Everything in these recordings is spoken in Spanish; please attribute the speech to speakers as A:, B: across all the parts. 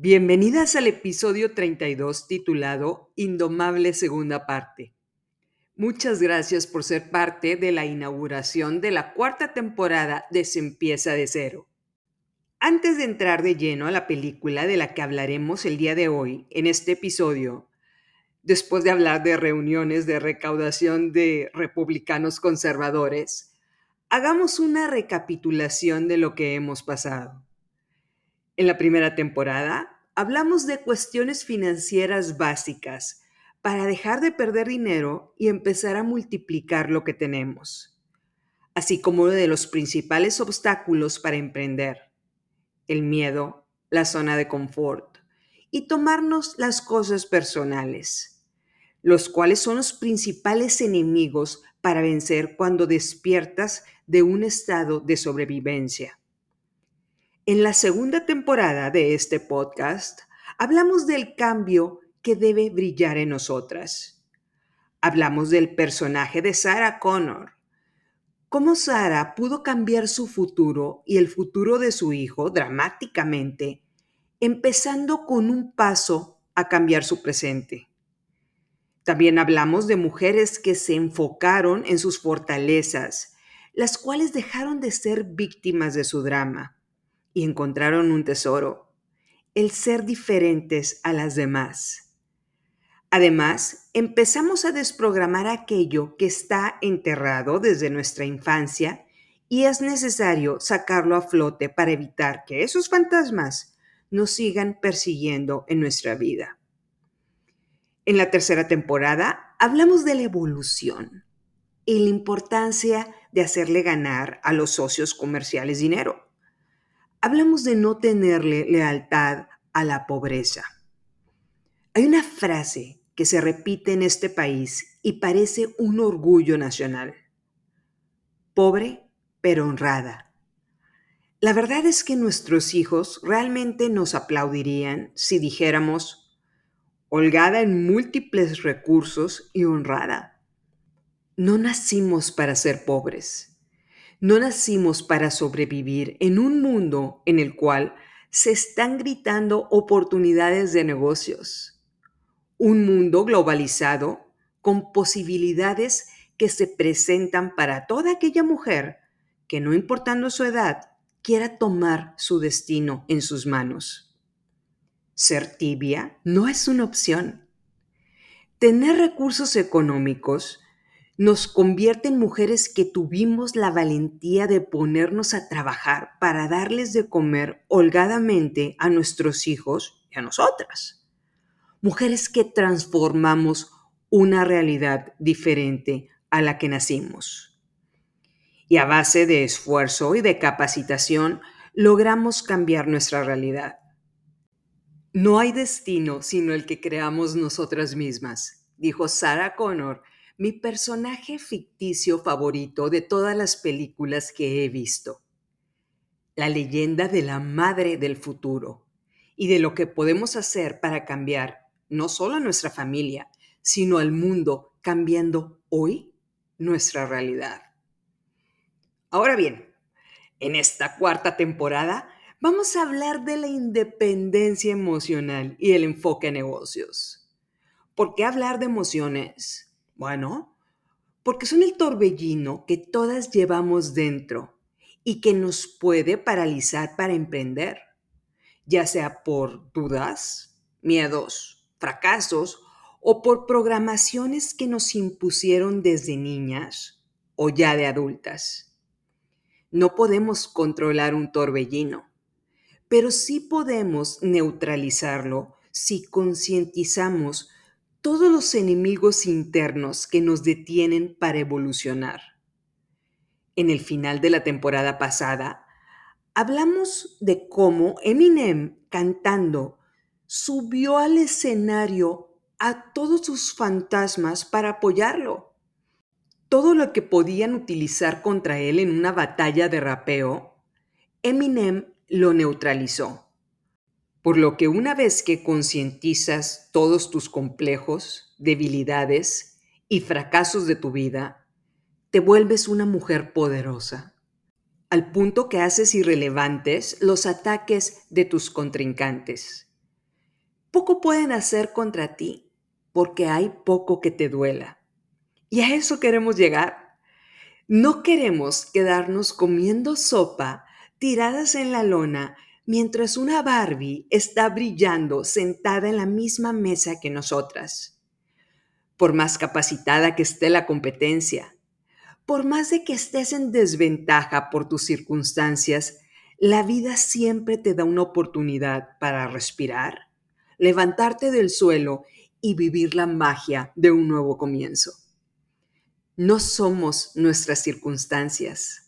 A: Bienvenidas al episodio 32 titulado Indomable Segunda Parte. Muchas gracias por ser parte de la inauguración de la cuarta temporada de Se empieza de cero. Antes de entrar de lleno a la película de la que hablaremos el día de hoy en este episodio, después de hablar de reuniones de recaudación de republicanos conservadores, hagamos una recapitulación de lo que hemos pasado. En la primera temporada hablamos de cuestiones financieras básicas para dejar de perder dinero y empezar a multiplicar lo que tenemos, así como de los principales obstáculos para emprender, el miedo, la zona de confort y tomarnos las cosas personales, los cuales son los principales enemigos para vencer cuando despiertas de un estado de sobrevivencia. En la segunda temporada de este podcast hablamos del cambio que debe brillar en nosotras. Hablamos del personaje de Sarah Connor, cómo Sarah pudo cambiar su futuro y el futuro de su hijo dramáticamente, empezando con un paso a cambiar su presente. También hablamos de mujeres que se enfocaron en sus fortalezas, las cuales dejaron de ser víctimas de su drama y encontraron un tesoro, el ser diferentes a las demás. Además, empezamos a desprogramar aquello que está enterrado desde nuestra infancia y es necesario sacarlo a flote para evitar que esos fantasmas nos sigan persiguiendo en nuestra vida. En la tercera temporada hablamos de la evolución y la importancia de hacerle ganar a los socios comerciales dinero hablamos de no tenerle lealtad a la pobreza. Hay una frase que se repite en este país y parece un orgullo nacional. Pobre pero honrada. La verdad es que nuestros hijos realmente nos aplaudirían si dijéramos holgada en múltiples recursos y honrada. No nacimos para ser pobres no nacimos para sobrevivir en un mundo en el cual se están gritando oportunidades de negocios. Un mundo globalizado con posibilidades que se presentan para toda aquella mujer que, no importando su edad, quiera tomar su destino en sus manos. Ser tibia no es una opción. Tener recursos económicos nos convierte en mujeres que tuvimos la valentía de ponernos a trabajar para darles de comer holgadamente a nuestros hijos y a nosotras. Mujeres que transformamos una realidad diferente a la que nacimos. Y a base de esfuerzo y de capacitación logramos cambiar nuestra realidad. No hay destino sino el que creamos nosotras mismas, dijo Sarah Connor mi personaje ficticio favorito de todas las películas que he visto. La leyenda de la madre del futuro y de lo que podemos hacer para cambiar no solo a nuestra familia, sino al mundo, cambiando hoy nuestra realidad. Ahora bien, en esta cuarta temporada vamos a hablar de la independencia emocional y el enfoque a negocios. ¿Por qué hablar de emociones? Bueno, porque son el torbellino que todas llevamos dentro y que nos puede paralizar para emprender, ya sea por dudas, miedos, fracasos o por programaciones que nos impusieron desde niñas o ya de adultas. No podemos controlar un torbellino, pero sí podemos neutralizarlo si concientizamos todos los enemigos internos que nos detienen para evolucionar. En el final de la temporada pasada, hablamos de cómo Eminem cantando subió al escenario a todos sus fantasmas para apoyarlo. Todo lo que podían utilizar contra él en una batalla de rapeo, Eminem lo neutralizó. Por lo que una vez que concientizas todos tus complejos, debilidades y fracasos de tu vida, te vuelves una mujer poderosa, al punto que haces irrelevantes los ataques de tus contrincantes. poco pueden hacer contra ti porque hay poco que te duela. Y a eso queremos llegar. No queremos quedarnos comiendo sopa tiradas en la lona mientras una Barbie está brillando sentada en la misma mesa que nosotras. Por más capacitada que esté la competencia, por más de que estés en desventaja por tus circunstancias, la vida siempre te da una oportunidad para respirar, levantarte del suelo y vivir la magia de un nuevo comienzo. No somos nuestras circunstancias.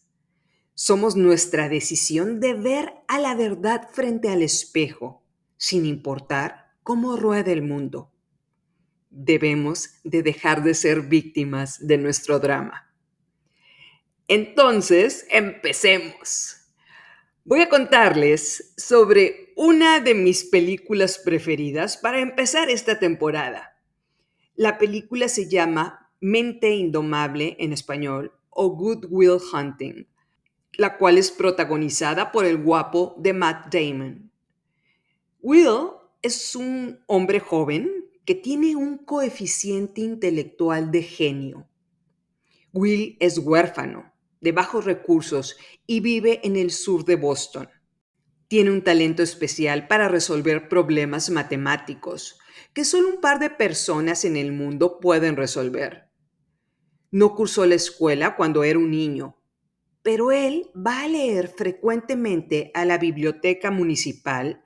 A: Somos nuestra decisión de ver a la verdad frente al espejo, sin importar cómo rueda el mundo. Debemos de dejar de ser víctimas de nuestro drama. Entonces, empecemos. Voy a contarles sobre una de mis películas preferidas para empezar esta temporada. La película se llama Mente Indomable en español o Good Will Hunting, la cual es protagonizada por el guapo de Matt Damon. Will es un hombre joven que tiene un coeficiente intelectual de genio. Will es huérfano de bajos recursos y vive en el sur de Boston. Tiene un talento especial para resolver problemas matemáticos que solo un par de personas en el mundo pueden resolver. No cursó la escuela cuando era un niño, pero él va a leer frecuentemente a la biblioteca municipal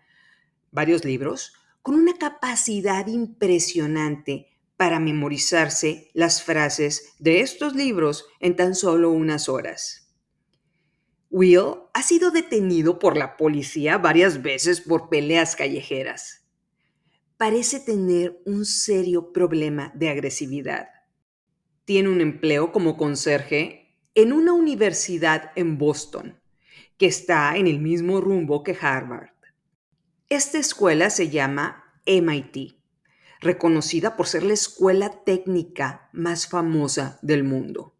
A: varios libros con una capacidad impresionante para memorizarse las frases de estos libros en tan solo unas horas. Will ha sido detenido por la policía varias veces por peleas callejeras. Parece tener un serio problema de agresividad. Tiene un empleo como conserje en una universidad en Boston, que está en el mismo rumbo que Harvard. Esta escuela se llama MIT reconocida por ser la escuela técnica más famosa del mundo.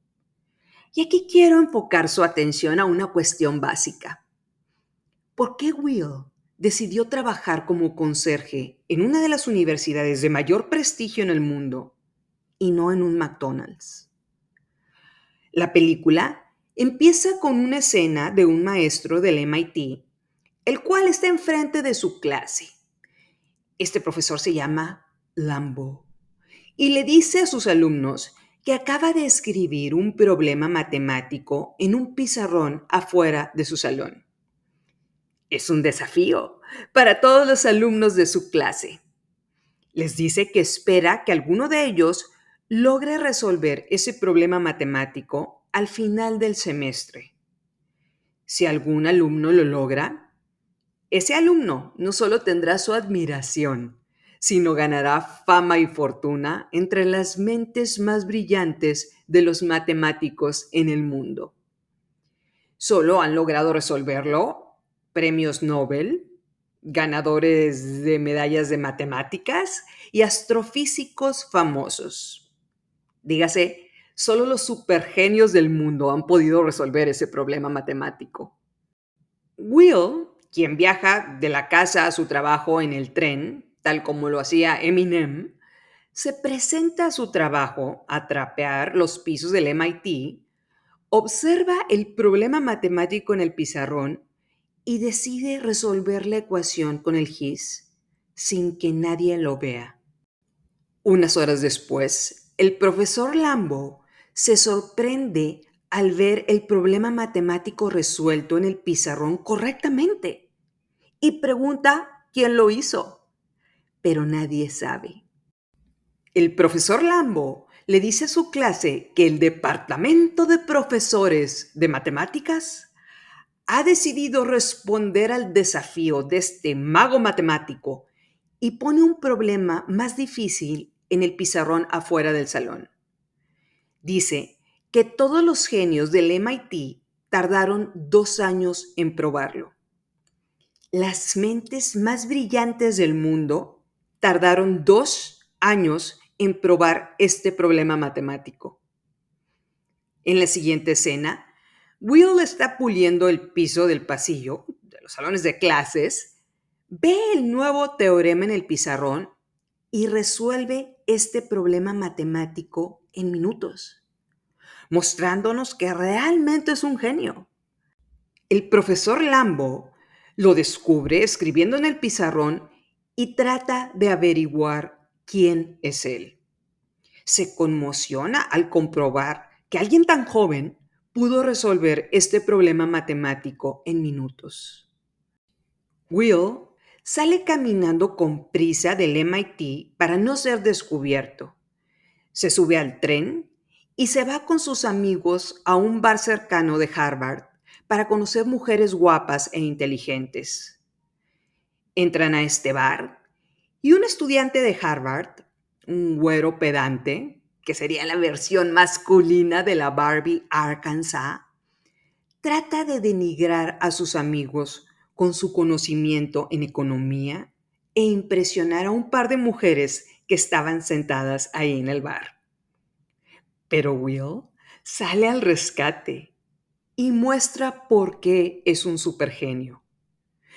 A: Y aquí quiero enfocar su atención a una cuestión básica. ¿Por qué Will decidió trabajar como conserje en una de las universidades de mayor prestigio en el mundo y no en un McDonald's? La película empieza con una escena de un maestro del MIT, el cual está enfrente de su clase. Este profesor se llama Lambo y le dice a sus alumnos que acaba de escribir un problema matemático en un pizarrón afuera de su salón. Es un desafío para todos los alumnos de su clase. Les dice que espera que alguno de ellos logre resolver ese problema matemático al final del semestre. Si algún alumno lo logra, ese alumno no solo tendrá su admiración, sino ganará fama y fortuna entre las mentes más brillantes de los matemáticos en el mundo. Solo han logrado resolverlo premios Nobel, ganadores de medallas de matemáticas y astrofísicos famosos. Dígase, solo los supergenios del mundo han podido resolver ese problema matemático. Will, quien viaja de la casa a su trabajo en el tren, tal como lo hacía Eminem, se presenta a su trabajo a trapear los pisos del MIT, observa el problema matemático en el pizarrón y decide resolver la ecuación con el GIS sin que nadie lo vea. Unas horas después, el profesor Lambo se sorprende al ver el problema matemático resuelto en el pizarrón correctamente y pregunta quién lo hizo pero nadie sabe. El profesor Lambo le dice a su clase que el departamento de profesores de matemáticas ha decidido responder al desafío de este mago matemático y pone un problema más difícil en el pizarrón afuera del salón. Dice que todos los genios del MIT tardaron dos años en probarlo. Las mentes más brillantes del mundo tardaron dos años en probar este problema matemático. En la siguiente escena, Will está puliendo el piso del pasillo de los salones de clases ve el nuevo teorema en el pizarrón y resuelve este problema matemático en minutos, mostrándonos que realmente es un genio. El profesor Lambo lo descubre escribiendo en el pizarrón y trata de averiguar quién es él. Se conmociona al comprobar que alguien tan joven pudo resolver este problema matemático en minutos. Will sale caminando con prisa del MIT para no ser descubierto. Se sube al tren y se va con sus amigos a un bar cercano de Harvard para conocer mujeres guapas e inteligentes. Entran a este bar y un estudiante de Harvard, un güero pedante, que sería la versión masculina de la Barbie Arkansas, trata de denigrar a sus amigos con su conocimiento en economía e impresionar a un par de mujeres que estaban sentadas ahí en el bar. Pero Will sale al rescate y muestra por qué es un supergenio.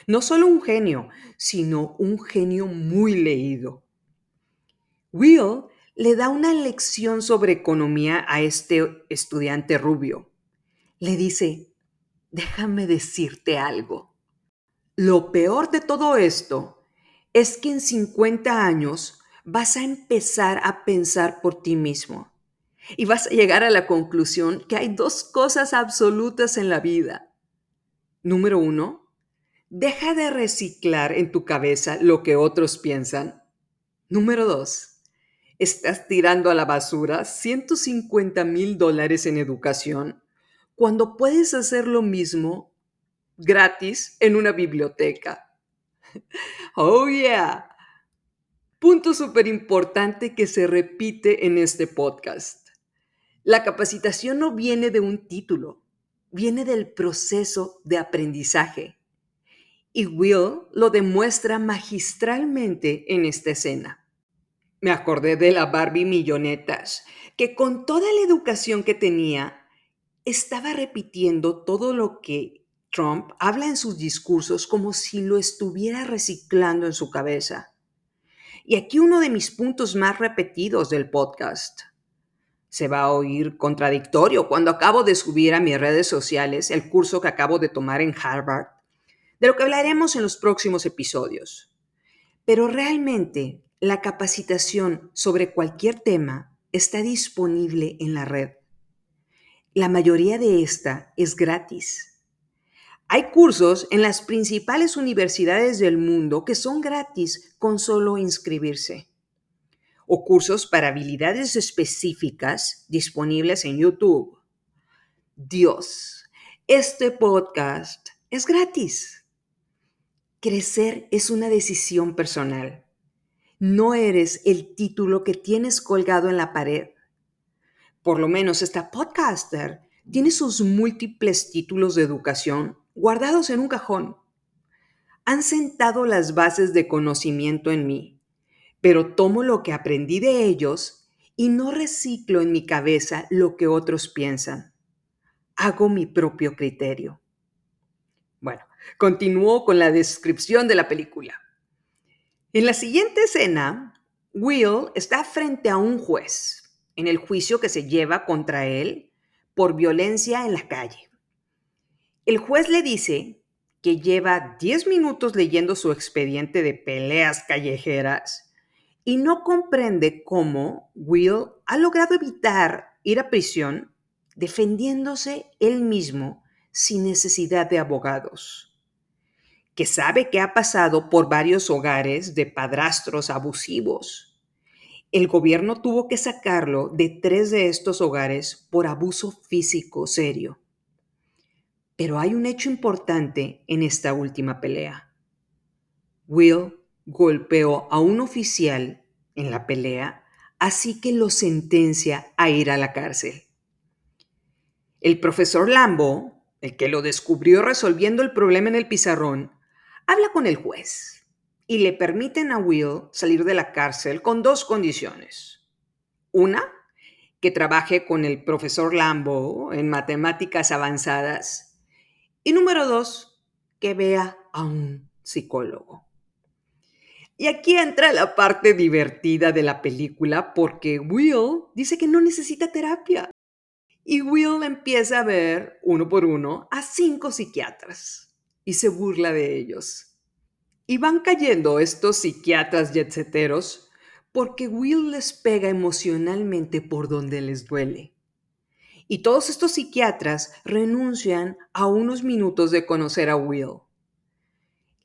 A: No solo un genio, sino un genio muy leído. Will le da una lección sobre economía a este estudiante rubio. Le dice, déjame decirte algo. Lo peor de todo esto es que en 50 años vas a empezar a pensar por ti mismo y vas a llegar a la conclusión que hay dos cosas absolutas en la vida. Número uno, deja de reciclar en tu cabeza lo que otros piensan. Número dos, estás tirando a la basura 150 mil dólares en educación cuando puedes hacer lo mismo gratis en una biblioteca. Oh, yeah. Punto súper importante que se repite en este podcast. La capacitación no viene de un título, viene del proceso de aprendizaje. Y Will lo demuestra magistralmente en esta escena. Me acordé de la Barbie Millonetas, que con toda la educación que tenía, estaba repitiendo todo lo que Trump habla en sus discursos como si lo estuviera reciclando en su cabeza. Y aquí uno de mis puntos más repetidos del podcast. Se va a oír contradictorio cuando acabo de subir a mis redes sociales el curso que acabo de tomar en Harvard, de lo que hablaremos en los próximos episodios. Pero realmente la capacitación sobre cualquier tema está disponible en la red. La mayoría de esta es gratis hay cursos en las principales universidades del mundo que son gratis con solo inscribirse. O cursos para habilidades específicas disponibles en YouTube. Dios, este podcast es gratis. Crecer es una decisión personal. No eres el título que tienes colgado en la pared. Por lo menos esta podcaster tiene sus múltiples títulos de educación guardados en un cajón. Han sentado las bases de conocimiento en mí, pero tomo lo que aprendí de ellos y no reciclo en mi cabeza lo que otros piensan. Hago mi propio criterio. Bueno, continúo con la descripción de la película. En la siguiente escena, Will está frente a un juez en el juicio que se lleva contra él por violencia en la calle. El juez le dice que lleva 10 minutos leyendo su expediente de peleas callejeras y no comprende cómo Will ha logrado evitar ir a prisión defendiéndose él mismo sin necesidad de abogados. Que sabe que ha pasado por varios hogares de padrastros abusivos. El gobierno tuvo que sacarlo de tres de estos hogares por abuso físico serio. Pero hay un hecho importante en esta última pelea. Will golpeó a un oficial en la pelea, así que lo sentencia a ir a la cárcel. El profesor Lambo, el que lo descubrió resolviendo el problema en el pizarrón, habla con el juez y le permiten a Will salir de la cárcel con dos condiciones. Una, que trabaje con el profesor Lambo en matemáticas avanzadas y número dos, que vea a un psicólogo. Y aquí entra la parte divertida de la película porque Will dice que no necesita terapia. Y Will empieza a ver uno por uno a cinco psiquiatras y se burla de ellos. Y van cayendo estos psiquiatras etcéteros porque Will les pega emocionalmente por donde les duele. Y todos estos psiquiatras renuncian a unos minutos de conocer a Will.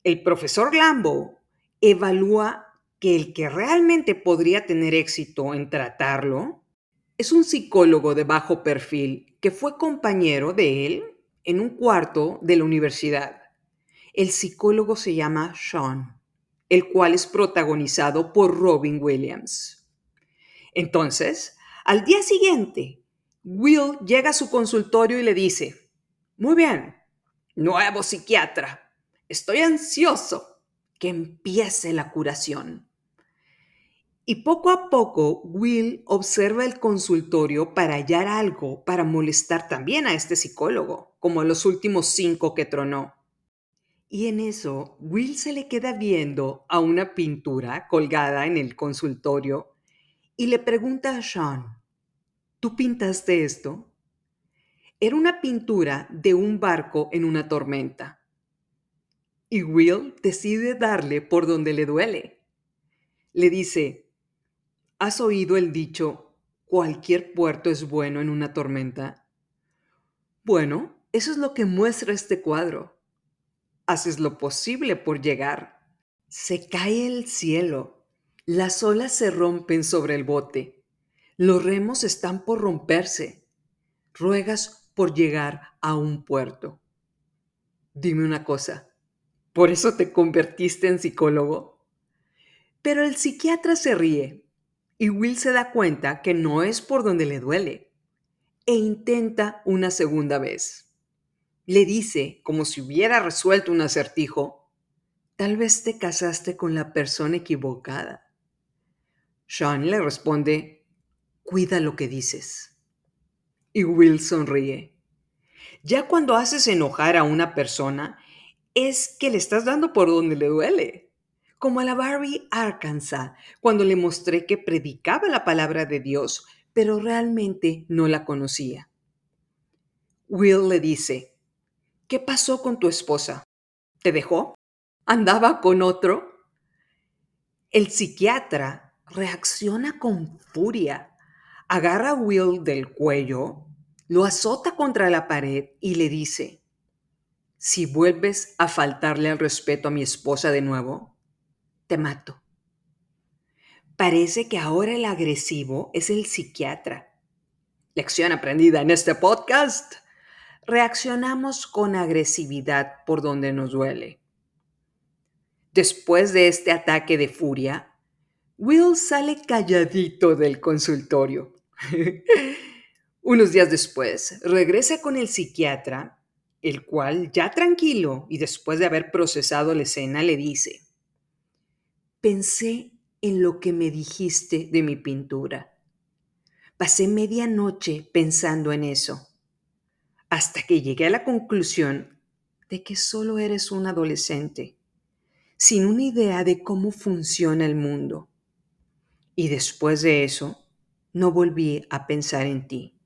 A: El profesor Lambo evalúa que el que realmente podría tener éxito en tratarlo es un psicólogo de bajo perfil que fue compañero de él en un cuarto de la universidad. El psicólogo se llama Sean, el cual es protagonizado por Robin Williams. Entonces, al día siguiente, Will llega a su consultorio y le dice, muy bien, nuevo psiquiatra, estoy ansioso que empiece la curación. Y poco a poco Will observa el consultorio para hallar algo para molestar también a este psicólogo, como los últimos cinco que tronó. Y en eso Will se le queda viendo a una pintura colgada en el consultorio y le pregunta a Sean, ¿tú pintaste esto? Era una pintura de un barco en una tormenta y Will decide darle por donde le duele. Le dice, ¿has oído el dicho, cualquier puerto es bueno en una tormenta? Bueno, eso es lo que muestra este cuadro. Haces lo posible por llegar. Se cae el cielo. Las olas se rompen sobre el bote. Los remos están por romperse. Ruegas por llegar a un puerto. Dime una cosa. ¿Por eso te convertiste en psicólogo? Pero el psiquiatra se ríe y Will se da cuenta que no es por donde le duele e intenta una segunda vez. Le dice, como si hubiera resuelto un acertijo, tal vez te casaste con la persona equivocada. Sean le responde, cuida lo que dices. Y Will sonríe. Ya cuando haces enojar a una persona, es que le estás dando por donde le duele. Como a la Barbie Arkansas, cuando le mostré que predicaba la palabra de Dios, pero realmente no la conocía. Will le dice, ¿qué pasó con tu esposa? ¿Te dejó? ¿Andaba con otro? El psiquiatra reacciona con furia, agarra a Will del cuello, lo azota contra la pared y le dice, si vuelves a faltarle al respeto a mi esposa de nuevo, te mato. Parece que ahora el agresivo es el psiquiatra. Lección aprendida en este podcast. Reaccionamos con agresividad por donde nos duele. Después de este ataque de furia, Will sale calladito del consultorio. Unos días después, regresa con el psiquiatra el cual, ya tranquilo y después de haber procesado la escena, le dice, pensé en lo que me dijiste de mi pintura. Pasé media noche pensando en eso, hasta que llegué a la conclusión de que solo eres un adolescente, sin una idea de cómo funciona el mundo. Y después de eso, no volví a pensar en ti.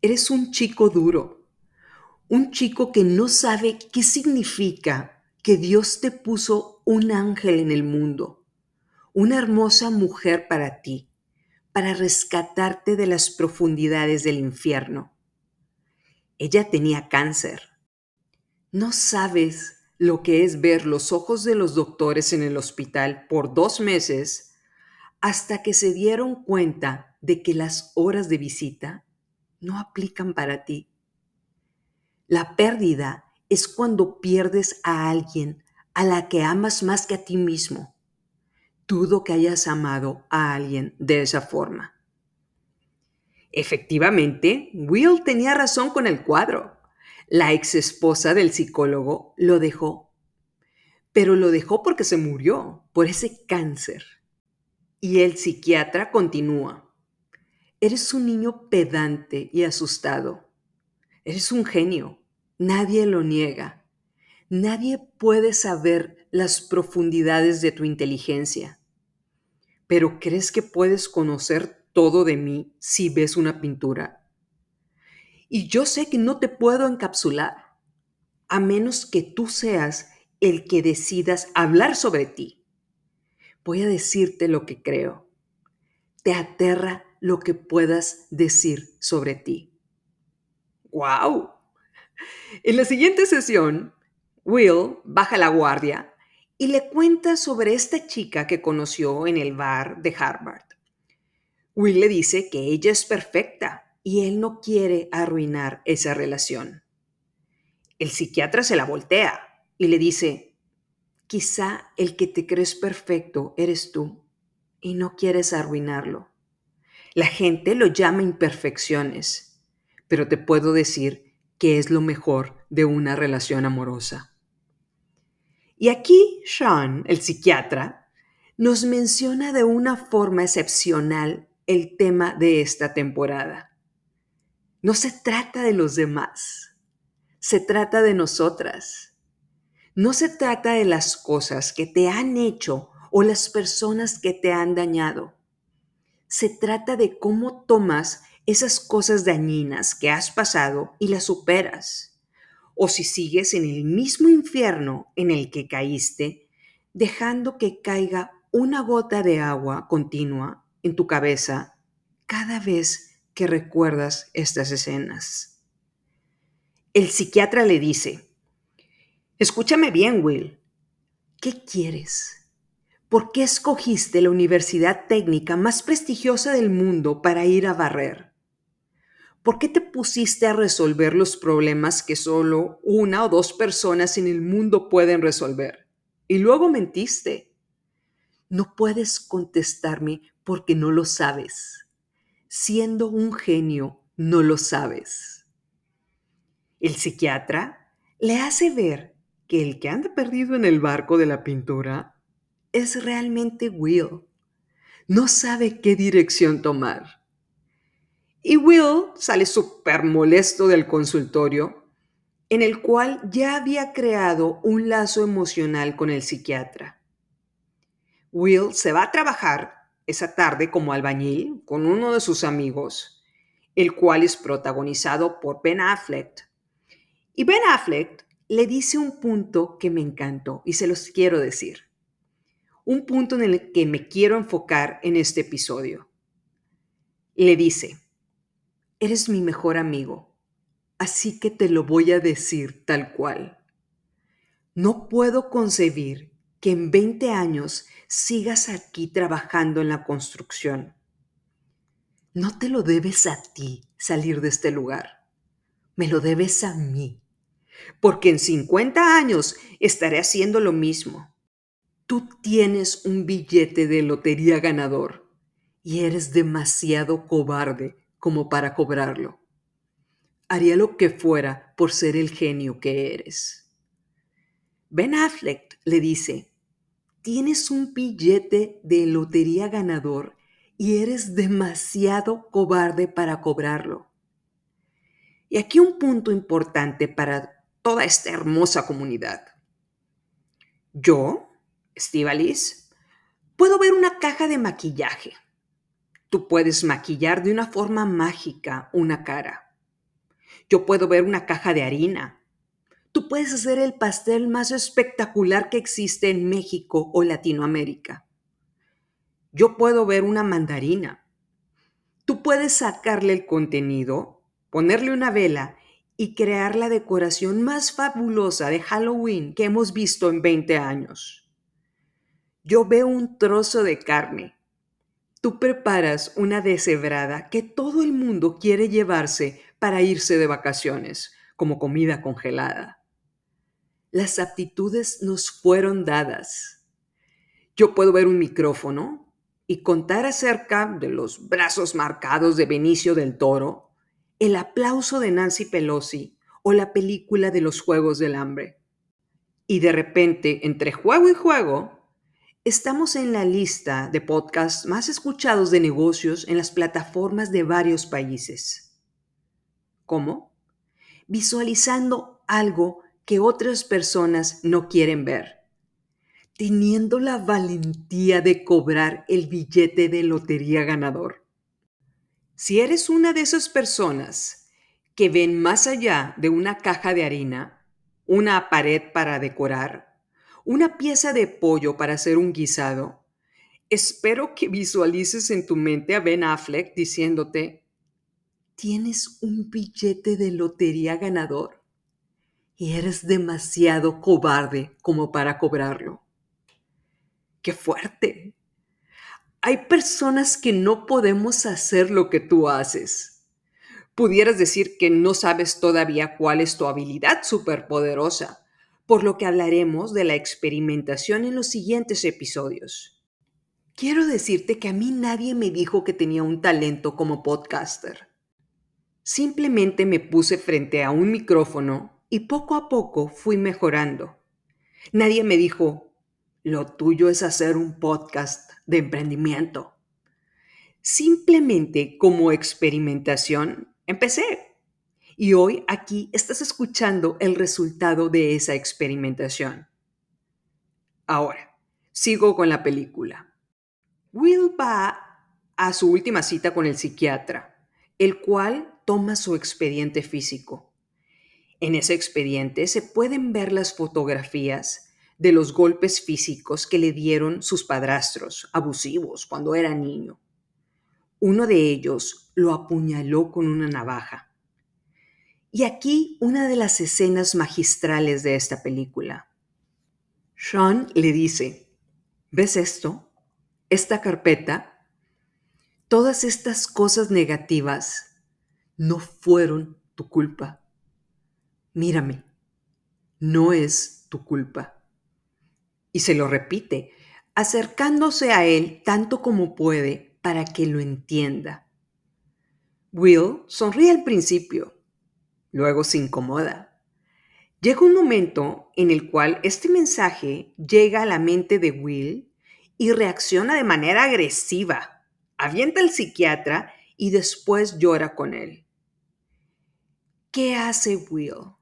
A: Eres un chico duro, un chico que no sabe qué significa que Dios te puso un ángel en el mundo, una hermosa mujer para ti, para rescatarte de las profundidades del infierno. Ella tenía cáncer. No sabes lo que es ver los ojos de los doctores en el hospital por dos meses hasta que se dieron cuenta de que las horas de visita no aplican para ti la pérdida es cuando pierdes a alguien a la que amas más que a ti mismo. Dudo que hayas amado a alguien de esa forma. Efectivamente, Will tenía razón con el cuadro. La ex esposa del psicólogo lo dejó, pero lo dejó porque se murió por ese cáncer. Y el psiquiatra continúa. Eres un niño pedante y asustado. Eres un genio. Nadie lo niega. Nadie puede saber las profundidades de tu inteligencia. Pero ¿crees que puedes conocer todo de mí si ves una pintura? Y yo sé que no te puedo encapsular, a menos que tú seas el que decidas hablar sobre ti. Voy a decirte lo que creo. Te aterra lo que puedas decir sobre ti. ¡Wow! En la siguiente sesión, Will baja la guardia y le cuenta sobre esta chica que conoció en el bar de Harvard. Will le dice que ella es perfecta y él no quiere arruinar esa relación. El psiquiatra se la voltea y le dice, quizá el que te crees perfecto eres tú y no quieres arruinarlo. La gente lo llama imperfecciones, pero te puedo decir que es lo mejor de una relación amorosa. Y aquí Sean, el psiquiatra, nos menciona de una forma excepcional el tema de esta temporada. No se trata de los demás, se trata de nosotras. No se trata de las cosas que te han hecho o las personas que te han dañado. Se trata de cómo tomas esas cosas dañinas que has pasado y las superas o si sigues en el mismo infierno en el que caíste, dejando que caiga una gota de agua continua en tu cabeza cada vez que recuerdas estas escenas. El psiquiatra le dice, escúchame bien, Will, ¿qué quieres? ¿Por qué escogiste la universidad técnica más prestigiosa del mundo para ir a barrer? ¿Por qué te pusiste a resolver los problemas que solo una o dos personas en el mundo pueden resolver? Y luego mentiste. No puedes contestarme porque no lo sabes. Siendo un genio, no lo sabes. El psiquiatra le hace ver que el que anda perdido en el barco de la pintura es realmente Will. No sabe qué dirección tomar. Y Will sale súper molesto del consultorio, en el cual ya había creado un lazo emocional con el psiquiatra. Will se va a trabajar esa tarde como albañil con uno de sus amigos, el cual es protagonizado por Ben Affleck. Y Ben Affleck le dice un punto que me encantó y se los quiero decir. Un punto en el que me quiero enfocar en este episodio. Le dice, Eres mi mejor amigo, así que te lo voy a decir tal cual. No puedo concebir que en 20 años sigas aquí trabajando en la construcción. No te lo debes a ti salir de este lugar, me lo debes a mí, porque en 50 años estaré haciendo lo mismo. Tú tienes un billete de lotería ganador y eres demasiado cobarde como para cobrarlo. Haría lo que fuera por ser el genio que eres. Ben Affleck le dice, tienes un billete de lotería ganador y eres demasiado cobarde para cobrarlo. Y aquí un punto importante para toda esta hermosa comunidad. Yo, Estivalis, puedo ver una caja de maquillaje Tú puedes maquillar de una forma mágica una cara. Yo puedo ver una caja de harina. Tú puedes hacer el pastel más espectacular que existe en México o Latinoamérica. Yo puedo ver una mandarina. Tú puedes sacarle el contenido, ponerle una vela y crear la decoración más fabulosa de Halloween que hemos visto en 20 años. Yo veo un trozo de carne Tú preparas una deshebrada que todo el mundo quiere llevarse para irse de vacaciones, como comida congelada. Las aptitudes nos fueron dadas. Yo puedo ver un micrófono y contar acerca de los brazos marcados de Benicio del Toro, el aplauso de Nancy Pelosi o la película de los Juegos del Hambre. Y de repente, entre juego y juego, Estamos en la lista de podcasts más escuchados de negocios en las plataformas de varios países. ¿Cómo? Visualizando algo que otras personas no quieren ver. teniendo la valentía de cobrar el billete de lotería ganador. Si eres una de esas personas que ven más allá de una caja de harina, una pared para decorar, una pieza de pollo para hacer un guisado, espero que visualices en tu mente a Ben Affleck diciéndote, tienes un billete de lotería ganador y eres demasiado cobarde como para cobrarlo. ¡Qué fuerte! Hay personas que no podemos hacer lo que tú haces. Pudieras decir que no sabes todavía cuál es tu habilidad superpoderosa, por lo que hablaremos de la experimentación en los siguientes episodios. Quiero decirte que a mí nadie me dijo que tenía un talento como podcaster. Simplemente me puse frente a un micrófono y poco a poco fui mejorando. Nadie me dijo, lo tuyo es hacer un podcast de emprendimiento. Simplemente como experimentación empecé. Y hoy aquí estás escuchando el resultado de esa experimentación. Ahora, sigo con la película. Will va a su última cita con el psiquiatra, el cual toma su expediente físico. En ese expediente se pueden ver las fotografías de los golpes físicos que le dieron sus padrastros abusivos cuando era niño. Uno de ellos lo apuñaló con una navaja. Y aquí una de las escenas magistrales de esta película. Sean le dice, ¿ves esto? Esta carpeta. Todas estas cosas negativas no fueron tu culpa. Mírame, no es tu culpa y se lo repite, acercándose a él tanto como puede para que lo entienda. Will sonríe al principio, luego se incomoda. Llega un momento en el cual este mensaje llega a la mente de Will y reacciona de manera agresiva. Avienta al psiquiatra y después llora con él. ¿Qué hace Will?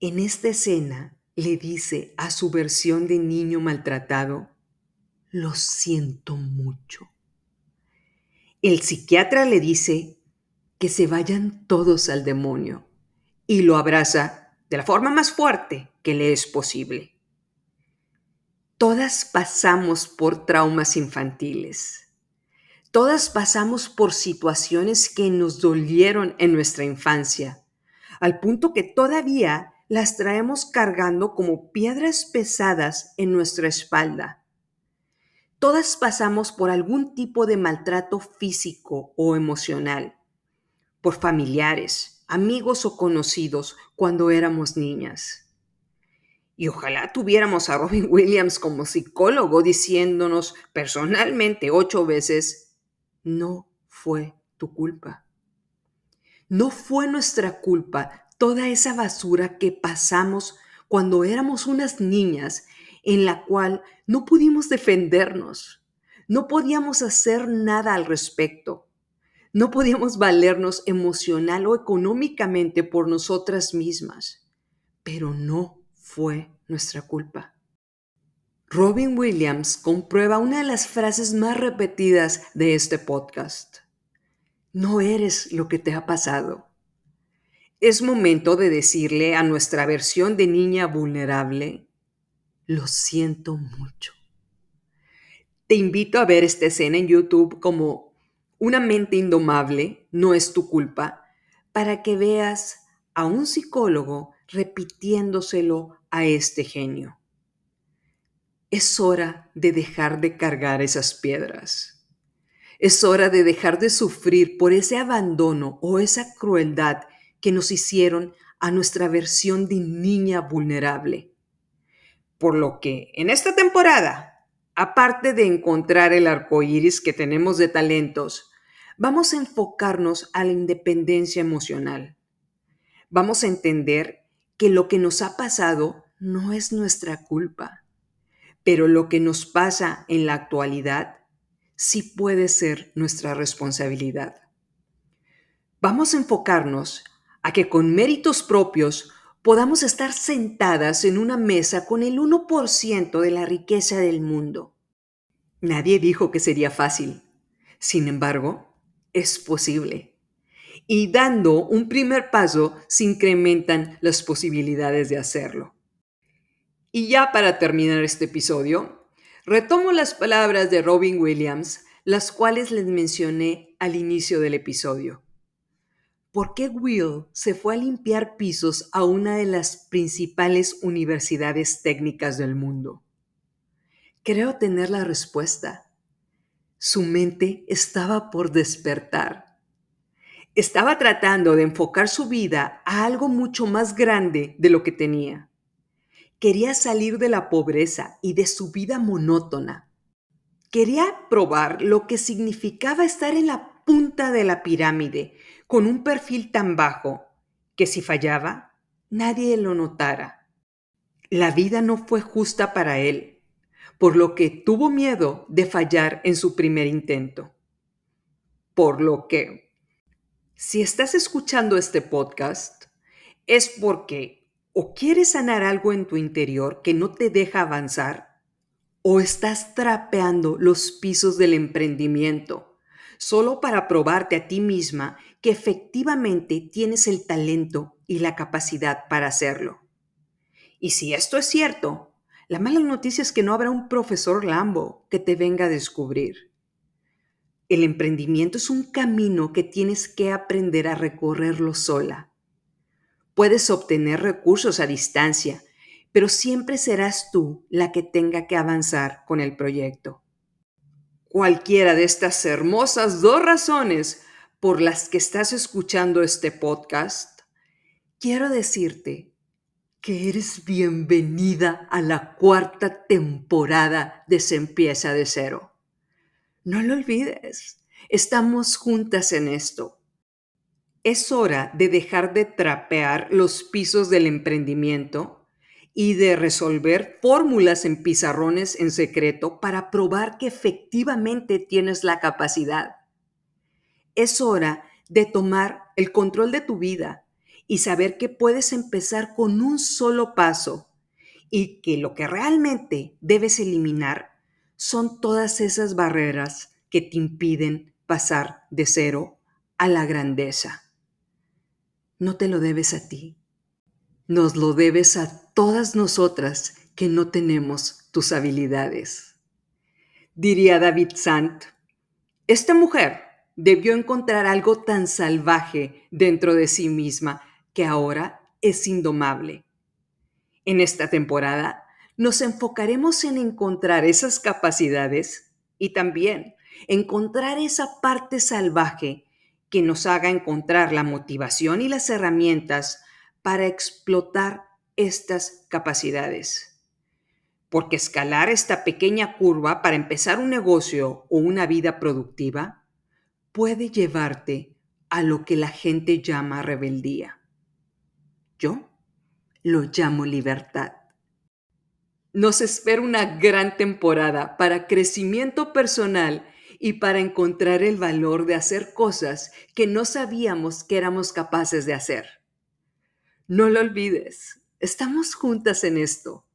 A: En esta escena le dice a su versión de niño maltratado, lo siento mucho. El psiquiatra le dice que se vayan todos al demonio y lo abraza de la forma más fuerte que le es posible. Todas pasamos por traumas infantiles. Todas pasamos por situaciones que nos dolieron en nuestra infancia, al punto que todavía las traemos cargando como piedras pesadas en nuestra espalda. Todas pasamos por algún tipo de maltrato físico o emocional, por familiares, amigos o conocidos cuando éramos niñas. Y ojalá tuviéramos a Robin Williams como psicólogo diciéndonos personalmente ocho veces, no fue tu culpa. No fue nuestra culpa toda esa basura que pasamos cuando éramos unas niñas en la cual no pudimos defendernos, no podíamos hacer nada al respecto, no podíamos valernos emocional o económicamente por nosotras mismas, pero no fue nuestra culpa. Robin Williams comprueba una de las frases más repetidas de este podcast. No eres lo que te ha pasado es momento de decirle a nuestra versión de niña vulnerable, lo siento mucho. Te invito a ver esta escena en YouTube como Una mente indomable no es tu culpa, para que veas a un psicólogo repitiéndoselo a este genio. Es hora de dejar de cargar esas piedras. Es hora de dejar de sufrir por ese abandono o esa crueldad que nos hicieron a nuestra versión de niña vulnerable. Por lo que en esta temporada, aparte de encontrar el arco iris que tenemos de talentos, vamos a enfocarnos a la independencia emocional. Vamos a entender que lo que nos ha pasado no es nuestra culpa, pero lo que nos pasa en la actualidad sí puede ser nuestra responsabilidad. Vamos a enfocarnos a que con méritos propios podamos estar sentadas en una mesa con el 1% de la riqueza del mundo. Nadie dijo que sería fácil. Sin embargo, es posible. Y dando un primer paso se incrementan las posibilidades de hacerlo. Y ya para terminar este episodio, retomo las palabras de Robin Williams, las cuales les mencioné al inicio del episodio. ¿Por qué Will se fue a limpiar pisos a una de las principales universidades técnicas del mundo? Creo tener la respuesta. Su mente estaba por despertar. Estaba tratando de enfocar su vida a algo mucho más grande de lo que tenía. Quería salir de la pobreza y de su vida monótona. Quería probar lo que significaba estar en la punta de la pirámide con un perfil tan bajo que si fallaba, nadie lo notara. La vida no fue justa para él, por lo que tuvo miedo de fallar en su primer intento. Por lo que, si estás escuchando este podcast, es porque o quieres sanar algo en tu interior que no te deja avanzar, o estás trapeando los pisos del emprendimiento solo para probarte a ti misma que efectivamente tienes el talento y la capacidad para hacerlo. Y si esto es cierto, la mala noticia es que no habrá un profesor Lambo que te venga a descubrir. El emprendimiento es un camino que tienes que aprender a recorrerlo sola. Puedes obtener recursos a distancia, pero siempre serás tú la que tenga que avanzar con el proyecto. Cualquiera de estas hermosas dos razones por las que estás escuchando este podcast, quiero decirte que eres bienvenida a la cuarta temporada de Se empieza de cero. No lo olvides, estamos juntas en esto. Es hora de dejar de trapear los pisos del emprendimiento y de resolver fórmulas en pizarrones en secreto para probar que efectivamente tienes la capacidad. Es hora de tomar el control de tu vida y saber que puedes empezar con un solo paso y que lo que realmente debes eliminar son todas esas barreras que te impiden pasar de cero a la grandeza. No te lo debes a ti, nos lo debes a todas nosotras que no tenemos tus habilidades. Diría David Sant, esta mujer debió encontrar algo tan salvaje dentro de sí misma que ahora es indomable. En esta temporada nos enfocaremos en encontrar esas capacidades y también encontrar esa parte salvaje que nos haga encontrar la motivación y las herramientas para explotar estas capacidades. Porque escalar esta pequeña curva para empezar un negocio o una vida productiva puede llevarte a lo que la gente llama rebeldía. Yo lo llamo libertad. Nos espera una gran temporada para crecimiento personal y para encontrar el valor de hacer cosas que no sabíamos que éramos capaces de hacer. No lo olvides, estamos juntas en esto.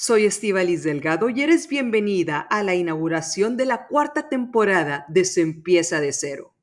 A: Soy Estivalis Delgado y eres bienvenida a la inauguración de la cuarta temporada de Se empieza de cero.